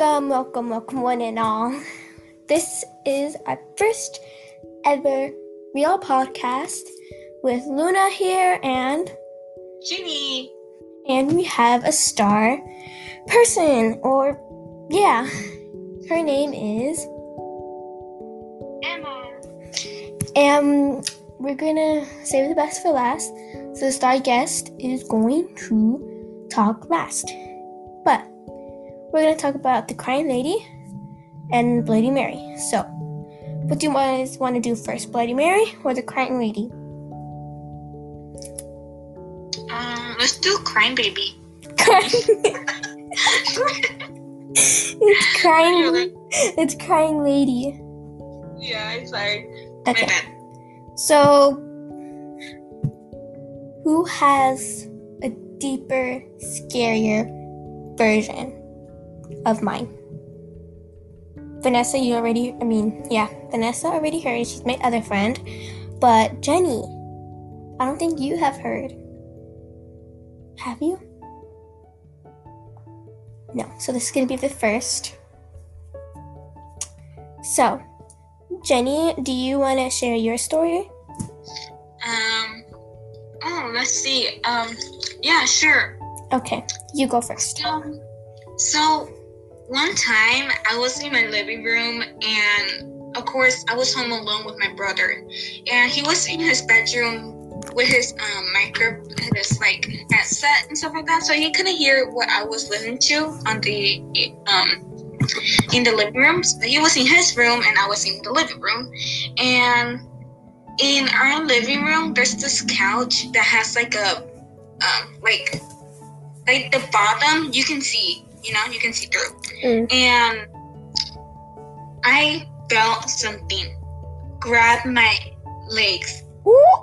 Welcome, welcome, welcome, one and all. This is our first ever real podcast with Luna here and Ginny. and we have a star person or yeah. Her name is Emma. and we're gonna save the best for last. So the star guest is going to talk last. We're gonna talk about the crying lady and Bloody Mary. So what do you guys want to do first, Bloody Mary or the crying lady? Um, let's do Crying Baby. it's crying. It's crying lady. Yeah, I'm sorry. My Okay. bad. So, who has a deeper, scarier version of mine? Vanessa, you already, I mean, yeah, Vanessa already heard. She's my other friend. But Jenny, I don't think you have heard. Have you? No, so this is going to be the first. So, Jenny, do you want to share your story? Um, oh, let's see. Um, yeah, sure. Okay, you go first. Um, so one time I was in my living room and of course I was home alone with my brother. And he was in his bedroom with his um micro his like headset and stuff like that so he couldn't hear what I was listening to on the um in the living room. So he was in his room and I was in the living room. And in our living room there's this couch that has like a um like like the bottom you can see you know you can see through. Mm. and i felt something grab my legs. Ooh.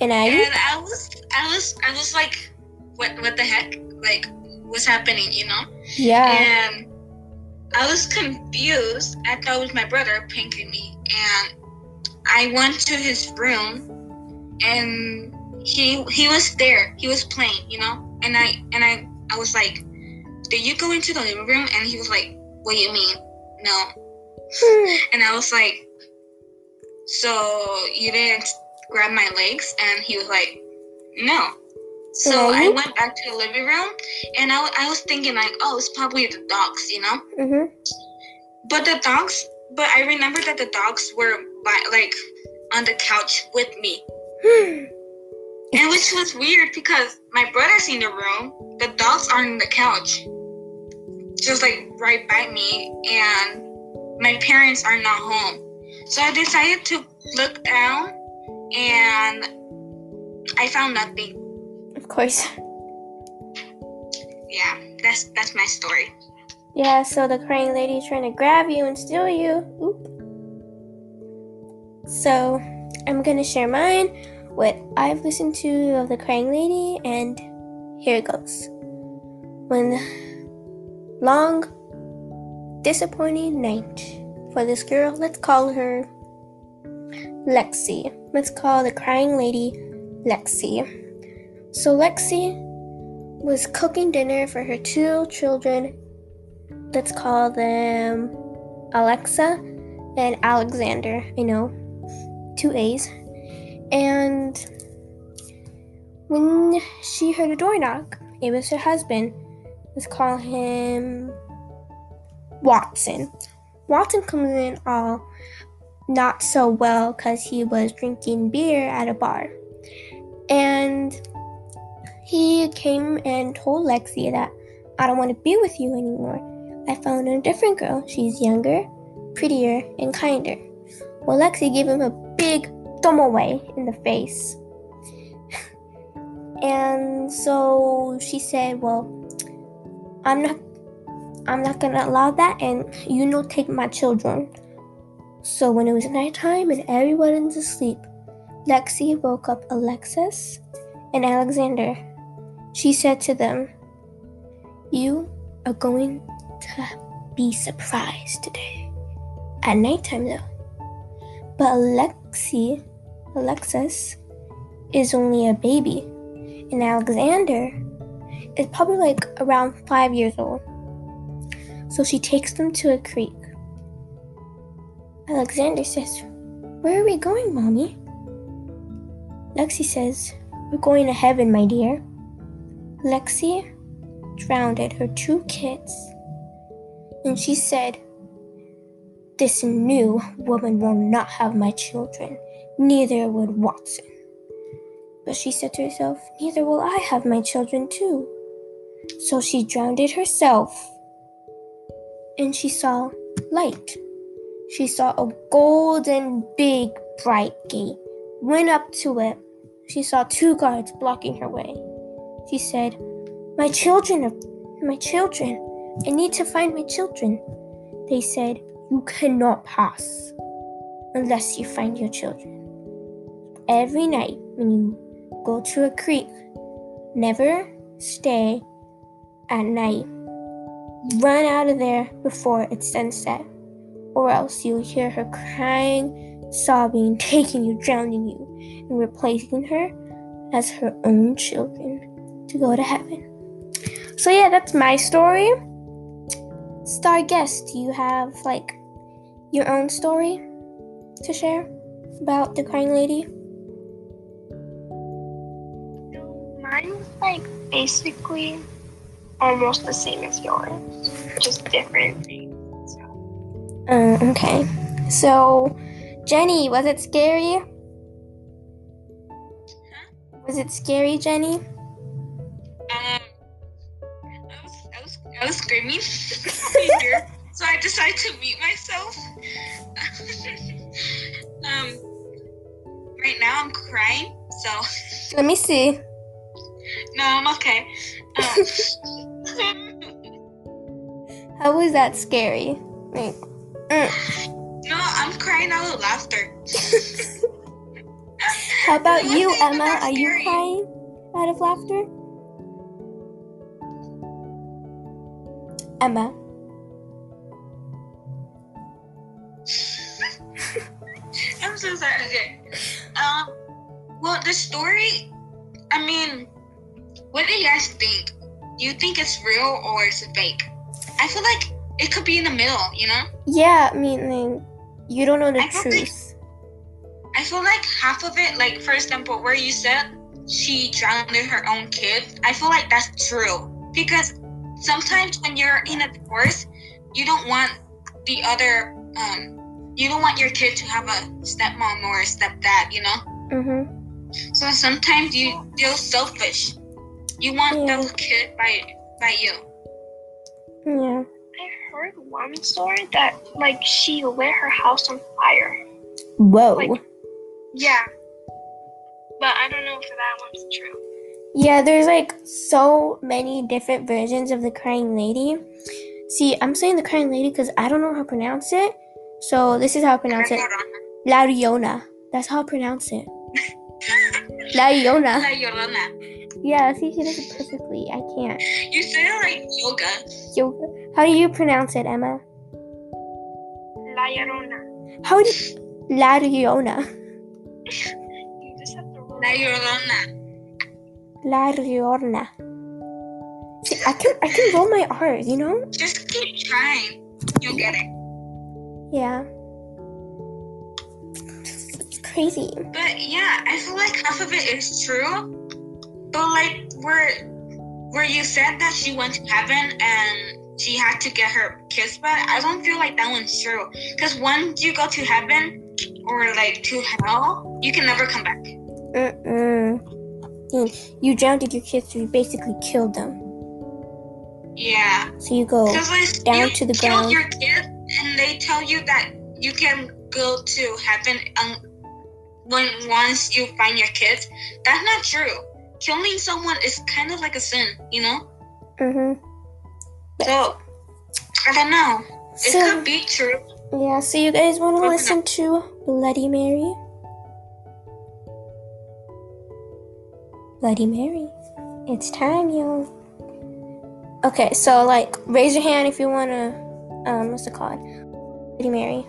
And I, and i was i was i was like what what the heck? Like what's happening you know? Yeah. and i was confused. I thought it was my brother pranking me. And i went to his room and he he was there. He was playing you know? And i and i i was like did you go into the living room? And he was like what do you mean no? And i was like so you didn't grab my legs? And he was like no. So i went back to the living room and I, I was thinking like oh it's probably the dogs you know? Mm-hmm. but the dogs but i remember that the dogs were by, like on the couch with me. And which was weird because my brother's in the room the dogs are on the couch just like right by me and my parents are not home so i decided to look down and i found nothing of course. yeah that's that's my story Yeah, so the crying lady trying to grab you and steal you. Oop. So I'm gonna share mine, what I've listened to of the crying lady, and here it goes. One long, disappointing night for this girl. Let's call her Lexi. Let's call the crying lady Lexi. So Lexi was cooking dinner for her two children let's call them Alexa and Alexander. I know, two A's. And when she heard a door knock, it was her husband. Let's call him Watson. Watson comes in all not so well because he was drinking beer at a bar. And he came and told Lexi that I don't want to be with you anymore. I found a different girl. She's younger, prettier, and kinder. Well, Lexi gave him a big thumb away in the face. and so she said, Well, I'm not I'm not gonna allow that and you know take my children. So when it was nighttime and everyone was asleep, Lexi woke up Alexis and Alexander. She said to them, You are going to be surprised today. At nighttime, though. But Alexi, Alexis, is only a baby, and Alexander is probably like around five years old. So she takes them to a creek. Alexander says, Where are we going, Mommy? Lexi says, We're going to heaven, my dear. Lexi drowned her two kids, and she said, This new woman will not have my children, neither would Watson. But she said to herself, Neither will I have my children, too. So she drowned herself, and she saw light. She saw a golden, big, bright gate. Went up to it. She saw two guards blocking her way. She said, My children my children. I need to find my children. They said, You cannot pass unless you find your children. Every night when you go to a creek, never stay at night. Run out of there before it's sunset, or else you'll hear her crying, sobbing, taking you, drowning you, and replacing her as her own children to go to heaven. So, yeah, that's my story. Star guest, do you have like your own story to share about the crying lady? Mine's like basically almost the same as yours, just different things. So. Uh, okay. So, Jenny, was it scary? Was it scary, Jenny? Um, I was, I was, I was screaming here, so I decided to mute myself. um, right now I'm crying, so Let me see. no, I'm okay. Um, How was that scary? Like, mm. no, I'm crying out of laughter. How about What you, Emma? Are you crying out of laughter? Emma. I'm so sorry. Okay. Um. Well, the story. I mean, what do you guys think? Do you think it's real or is it fake? I feel like it could be in the middle. You know. Yeah, I mean, you don't know the I truth. I feel like half of it, like for example, where you said she drowned her own kid, I feel like that's true. Because sometimes when you're in a divorce, you don't want the other, um, you don't want your kid to have a stepmom or a stepdad, you know? Mm-hmm. So sometimes you feel selfish. You want Yeah. the kid by by you. Yeah. I heard one story that like she lit her house on fire. Whoa. Like- Yeah. But I don't know if that one's true. Yeah, there's like so many different versions of the crying lady. See, I'm saying the crying lady because I don't know how to pronounce it. So this is how I pronounce it. La Riona. That's how I pronounce it. La Riona. La Llorona. Yeah, see, she does it perfectly. I can't. You say it like yoga. Yoga. How do you pronounce it, Emma? La Llorona. How do La Riona? You just have to La Llorona. La Riona. See, I can I can roll my R's, you know? Just keep trying. You'll get it. Yeah. It's crazy. But yeah, I feel like half of it is true. But like where where you said that she went to heaven and she had to get her kiss back, I don't feel like that one's true. Because once you go to heaven or like to hell, you can never come back. Mm-mm. You, you drowned your kids, so you basically killed them. Yeah. So you go. Like, down you to the killed ground. your kids, and they tell you that you can go to heaven um, when once you find your kids. That's not true. Killing someone is kind of like a sin, you know? Mm-hmm. So, I don't know. It So could be true. yeah, so you guys want to listen to Bloody Mary? Bloody Mary. It's time, y'all. Okay, so like raise your hand if you wanna um what's it called? Bloody Mary.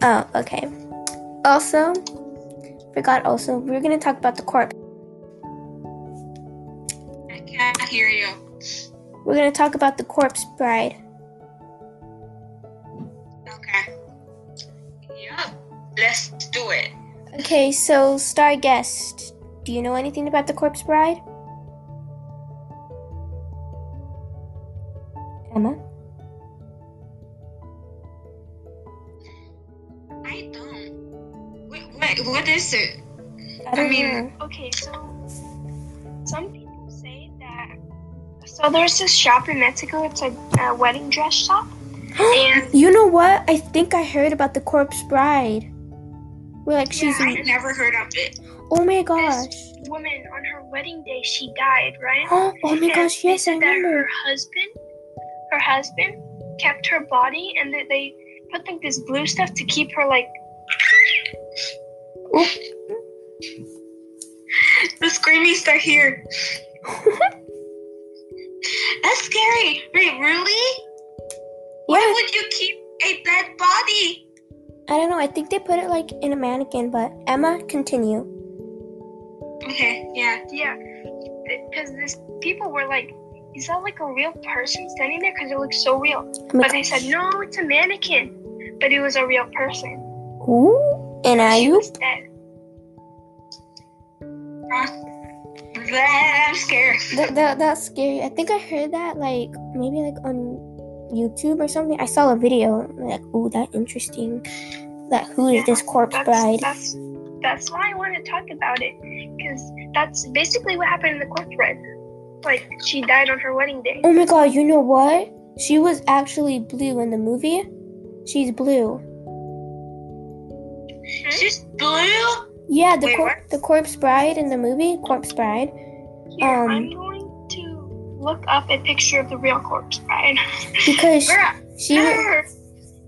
Oh, okay. Also, forgot also, we're gonna talk about the corpse. I hear you. we're gonna talk about the corpse bride. Okay. Yep. Let's do it. Okay, so star guest, do you know anything about the corpse bride? Emma? I don't. Wait, what, what is it? I don't mean- know. Okay, so some people say that. So there's this shop in Mexico. It's a, a wedding dress shop, and You know what? I think I heard about the corpse bride. We're like she's. Yeah, I never heard of it. oh my gosh. this woman on her wedding day she died, right? Oh, oh my And gosh! Yes, I remember. her husband, her husband, kept her body, and that they put like this blue stuff to keep her like. Oh. The screaming start here. That's scary. Wait, really? Why Yeah, would you keep a dead body? I don't know. I think they put it like in a mannequin. But Emma, continue. Okay, yeah. Yeah, because this people were like, "Is that like a real person standing there?" Because it looks so real. Oh my But they said, "No, it's a mannequin." But it was a real person. Ooh, and are She you? was dead. That, I'm scared. That, that that's scary. I think I heard that like maybe like on YouTube or something. I saw a video like, ooh, that interesting. That who is Yeah, this corpse That's, bride? That's that's why I want to talk about it because that's basically what happened in the corpse bride. Like she died on her wedding day. Oh my god! You know what? She was actually blue in the movie. She's blue. She's blue? Yeah, the Wait, cor- the corpse bride in the movie, corpse bride. Here, Um, I'm going to look up a picture of the real corpse bride. Because she, her.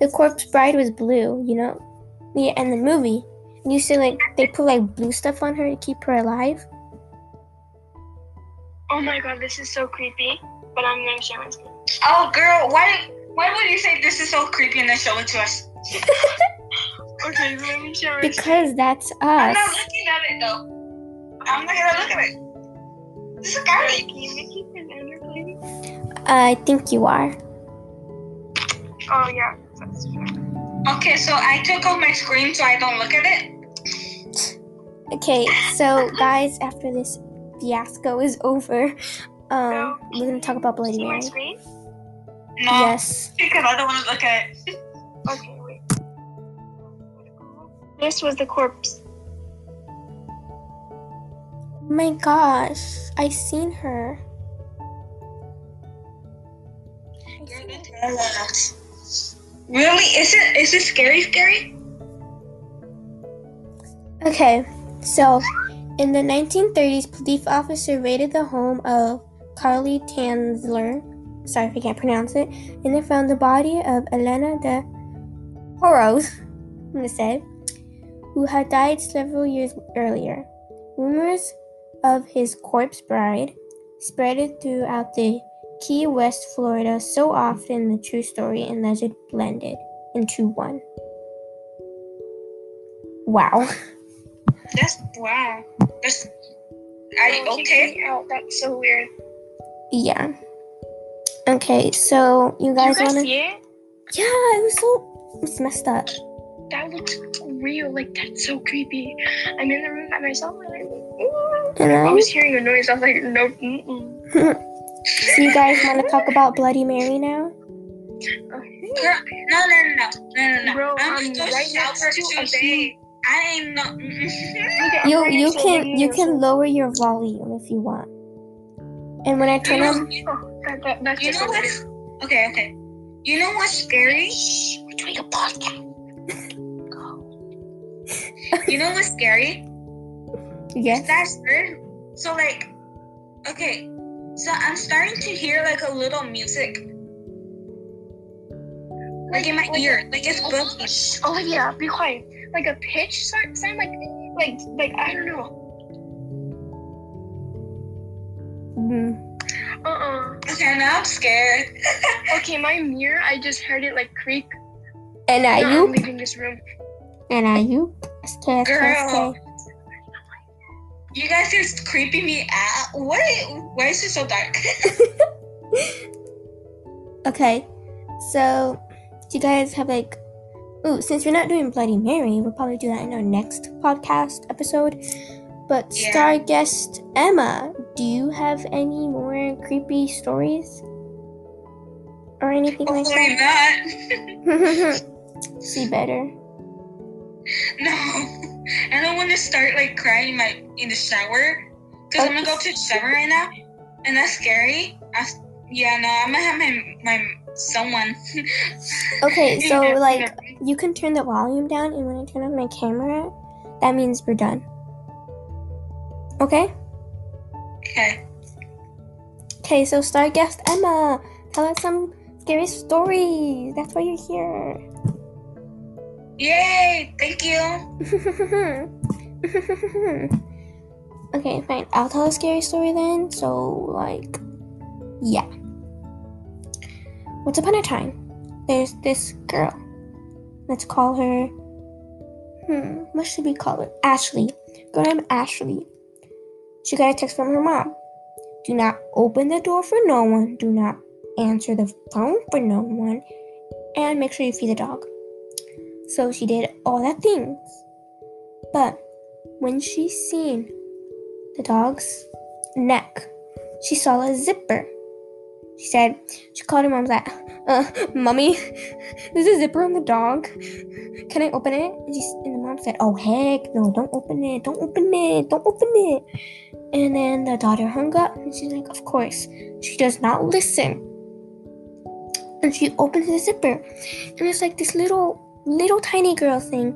the corpse bride was blue. You know, yeah, in the movie. And You see, like they put like blue stuff on her to keep her alive. Oh my god, this is so creepy. But I'm gonna share my screen. Oh, girl, why, why would you say this is so creepy and then show it to us? Okay, let me share my. Because that's us. I'm not looking at it though. I'm not gonna look at it. This is scary. Can you make it presenter, please? I think you are. Oh yeah, that's true. Okay, so I took off my screen so I don't look at it. Okay, so guys, after this fiasco is over, um, No. we're gonna talk about Bloody See Mary. screen? No, Yes. because I don't want to look at it. Okay, wait. This was the corpse. Oh my gosh, I seen her. I seen her. Really? Is it is it scary? Scary? Okay, so in the 1930s, police officer raided the home of Carly Tanzler. Sorry if I can't pronounce it. And they found the body of Elena de Horos, I'm gonna say, who had died several years earlier. Rumors of his corpse bride spread throughout the Key West, Florida, so often the true story and legend blended into one. Wow. That's wow. That's. Are you Oh, okay? came Out. That's so weird. Yeah. Okay, so you Did you guys guys wanna? see it? Yeah, it was so it's messed up. That looks real. Like that's so creepy. I'm in the room by myself. And I'm like, I I, was hearing a noise. I was like, no. Mm-mm. so you guys want to talk about Bloody Mary now? Oh, no, no, no, no, no, no, no. Bro, I'm I'm so right next to a today. I ain't no. Okay, You you next to a can lady you can lower your volume if you want. And when I turn You know, on, Oh, that, that, that's you know a what's okay? Okay. You know what's scary? We're doing a podcast. You know what's scary? yes, That's weird. So like, okay. So I'm starting to hear like a little music, like in my ear, like it's buzzing. Shh, Olivia, be quiet. Like a pitch sound, sound like, like, like I don't know. Mhm. Uh-uh. Okay, now I'm scared. Okay, my mirror, I just heard it like creak. and are Now I'm you? leaving this room. And are you? Girl. You guys are creeping me out. What? Why is it so dark? okay, so do you guys have like, ooh, since we're not doing Bloody Mary, we'll probably do that in our next podcast episode. But Yeah. star guest Emma, do you have any more creepy stories or anything oh like Hopefully that? not. See better. no, I don't want to start like crying in my in the shower because I'm gonna go to the shower right now, and that's scary. I, yeah, no, I'm gonna have my my someone. Okay, so Yeah, like yeah. you can turn the volume down, and when I turn on my camera, that means we're done. Okay. Okay. Okay, so star guest Emma, tell us some scary stories. That's why you're here. Yay! Thank you. okay, fine. I'll tell a scary story then. So, like, yeah. Once upon a time, there's this girl. Let's call her. Hmm, what should we call her? Ashley. Girl named Ashley. She got a text from her mom. Do not open the door for no one. Do not answer the phone for no one. And make sure you feed the dog. So she did all that things. But when she seen the dog's neck, she saw a zipper. She said, she called her mom like, uh, mommy, there's a zipper on the dog. Can I open it? And, she, and the mom said, oh heck no, don't open it, don't open it, don't open it. And then the daughter hung up and she's like, of course. She does not listen. And she opens the zipper. And it's like this little, little tiny girl thing.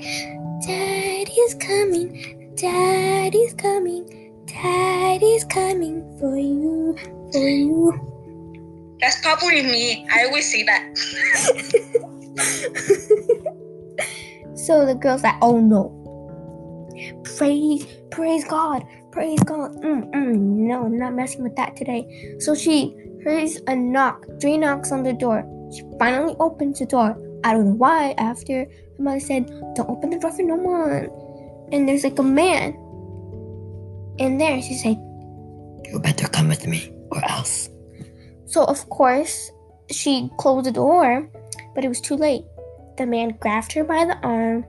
Daddy's coming, Daddy's coming, Daddy's coming for you, for you. That's probably me. I always say that. so the girl's like, oh no. Praise, praise God, praise God. Mm-mm, no, I'm not messing with that today. So she hears a knock, three knocks on the door. She finally opens the door. I don't know why. After her mother said, don't open the door for no one. And there's like a man in there. She's like, You better come with me or else. So of course she closed the door, but it was too late. The man grabbed her by the arm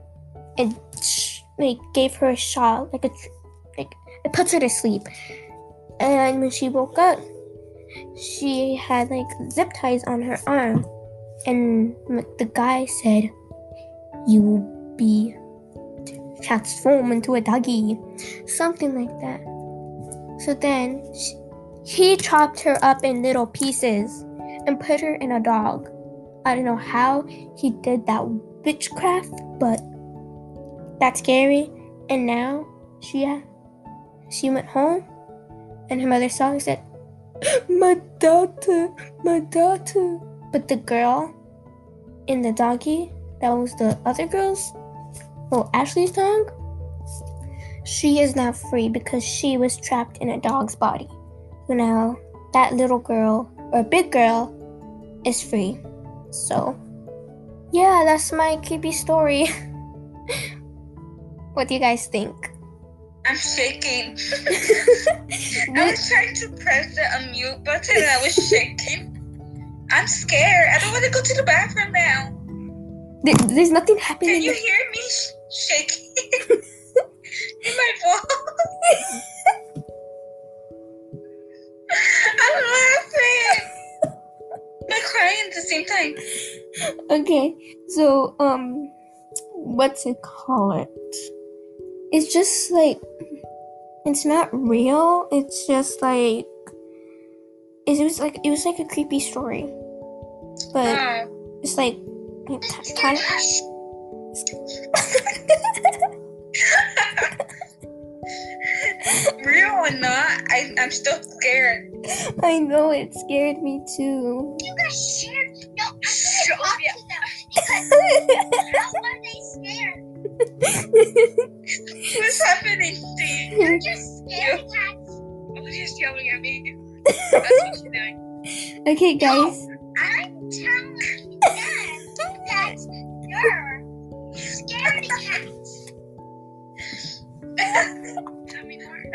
and sh- like gave her a shot, like a like it puts her to sleep. And when she woke up, she had like zip ties on her arm, and the guy said, "You will be transformed into a doggy," something like that. So then she, he chopped her up in little pieces and put her in a dog. I don't know how he did that witchcraft, but that's scary. And now she uh, she went home, and her mother saw and said, "My daughter, my daughter." But the girl in the donkey, that was the other girl's, well, Ashley's dog. She is not free because she was trapped in a dog's body. So now that little girl or big girl is free. So, yeah, that's my creepy story. what do you guys think? I'm shaking. I was trying to press the unmute button and I was shaking. I'm scared. I don't want to go to the bathroom now. There- There's nothing happening. Can you hear me sh- shaking in my voice? I'm laughing. I'm crying at the same time. okay, so um, what's it called? It's just like it's not real. It's just like it was like it was like a creepy story, but Oh. it's like kind Real or not, I, I'm still scared. I know it scared me too. You guys scared? No, I'm Shut up. talk to them because how are they scared? What's happening, Steve? They're just scared cats. Oh, she's yelling at me. okay, guys.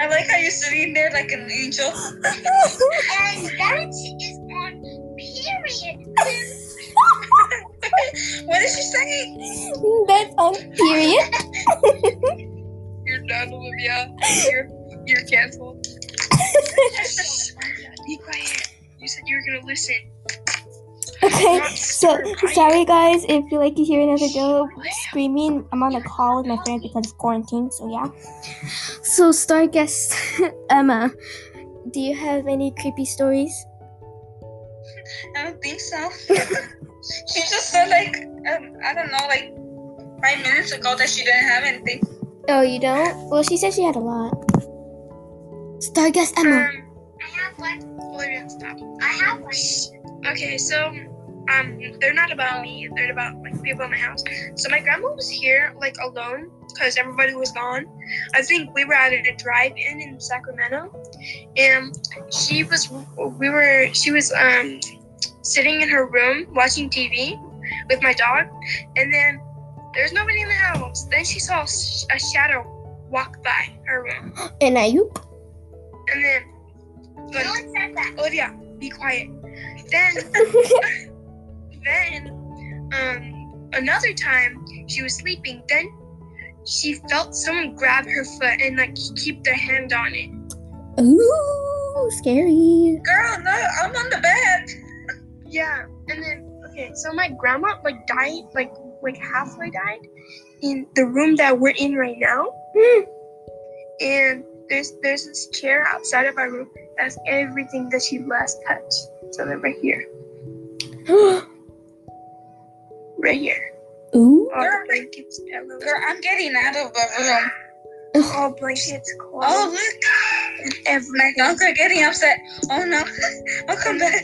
I like how you're sitting there like an angel. and that is on period. what did she say? That's on period. you're done, Olivia. You're you're canceled. Be quiet. You said you were gonna listen. Okay, so sorry guys if you like to hear another girl screaming. I'm on a call with my friend because of quarantine, so yeah. So star guest Emma, do you have any creepy stories? I don't think so. she just said like um, I don't know, like five minutes ago that she didn't have anything. Oh, you don't? Well, she said she had a lot. Star guest Emma. Um, have one. Olivia, stop. I have one. Okay, so um, they're not about me. They're about like people in my house. So my grandma was here like alone because everybody was gone. I think we were at a drive-in in Sacramento, and she was we were she was um sitting in her room watching TV with my dog, and then there's nobody in the house. Then she saw a shadow walk by her room, And Ayuk? and then but, Olivia, be quiet. Then then um another time she was sleeping then she felt someone grab her foot and like keep their hand on it Ooh, scary. Girl, no, I'm on the bed. yeah and then okay so my grandma like died like like halfway died in the room that we're in right now and there's there's this chair outside of our room that's everything that she last touched so they're right here right here Ooh. all Girl. the blankets pillows Girl, I'm getting out of the room. Um, all blankets clothes Oh look, and everything my dogs are getting upset. Oh no, I'll come back.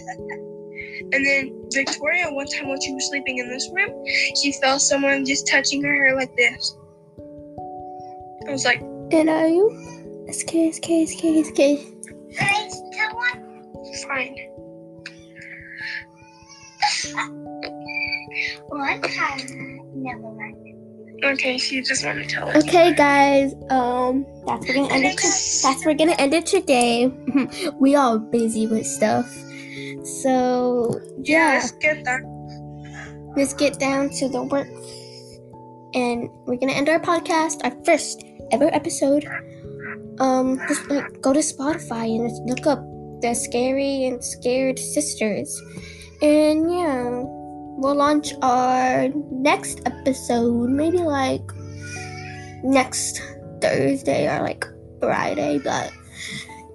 And then Victoria, one time when she was sleeping in this room, she felt someone just touching her hair like this. I was like, And Ayuk? SK, SK, SK, SK. fine. One time, never mind. Okay, she just wanted to tell us. Okay, guys. Um, that's we're gonna end it. To, that's we're gonna end it today. we all busy with stuff, so Yeah, yeah. let's get that. Let's get down to the work, and we're gonna end our podcast, our first ever episode. Um, just like go to Spotify and look up the scary and scared sisters, and yeah, we'll launch our next episode maybe like next Thursday or like Friday, but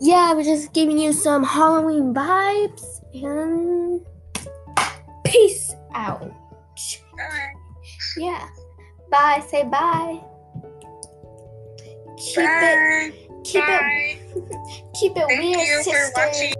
yeah, we're just giving you some Halloween vibes and peace out. Yeah. Bye. Say bye. Keep it Bye. Keep Bye. it keep it Thank weird, sisters.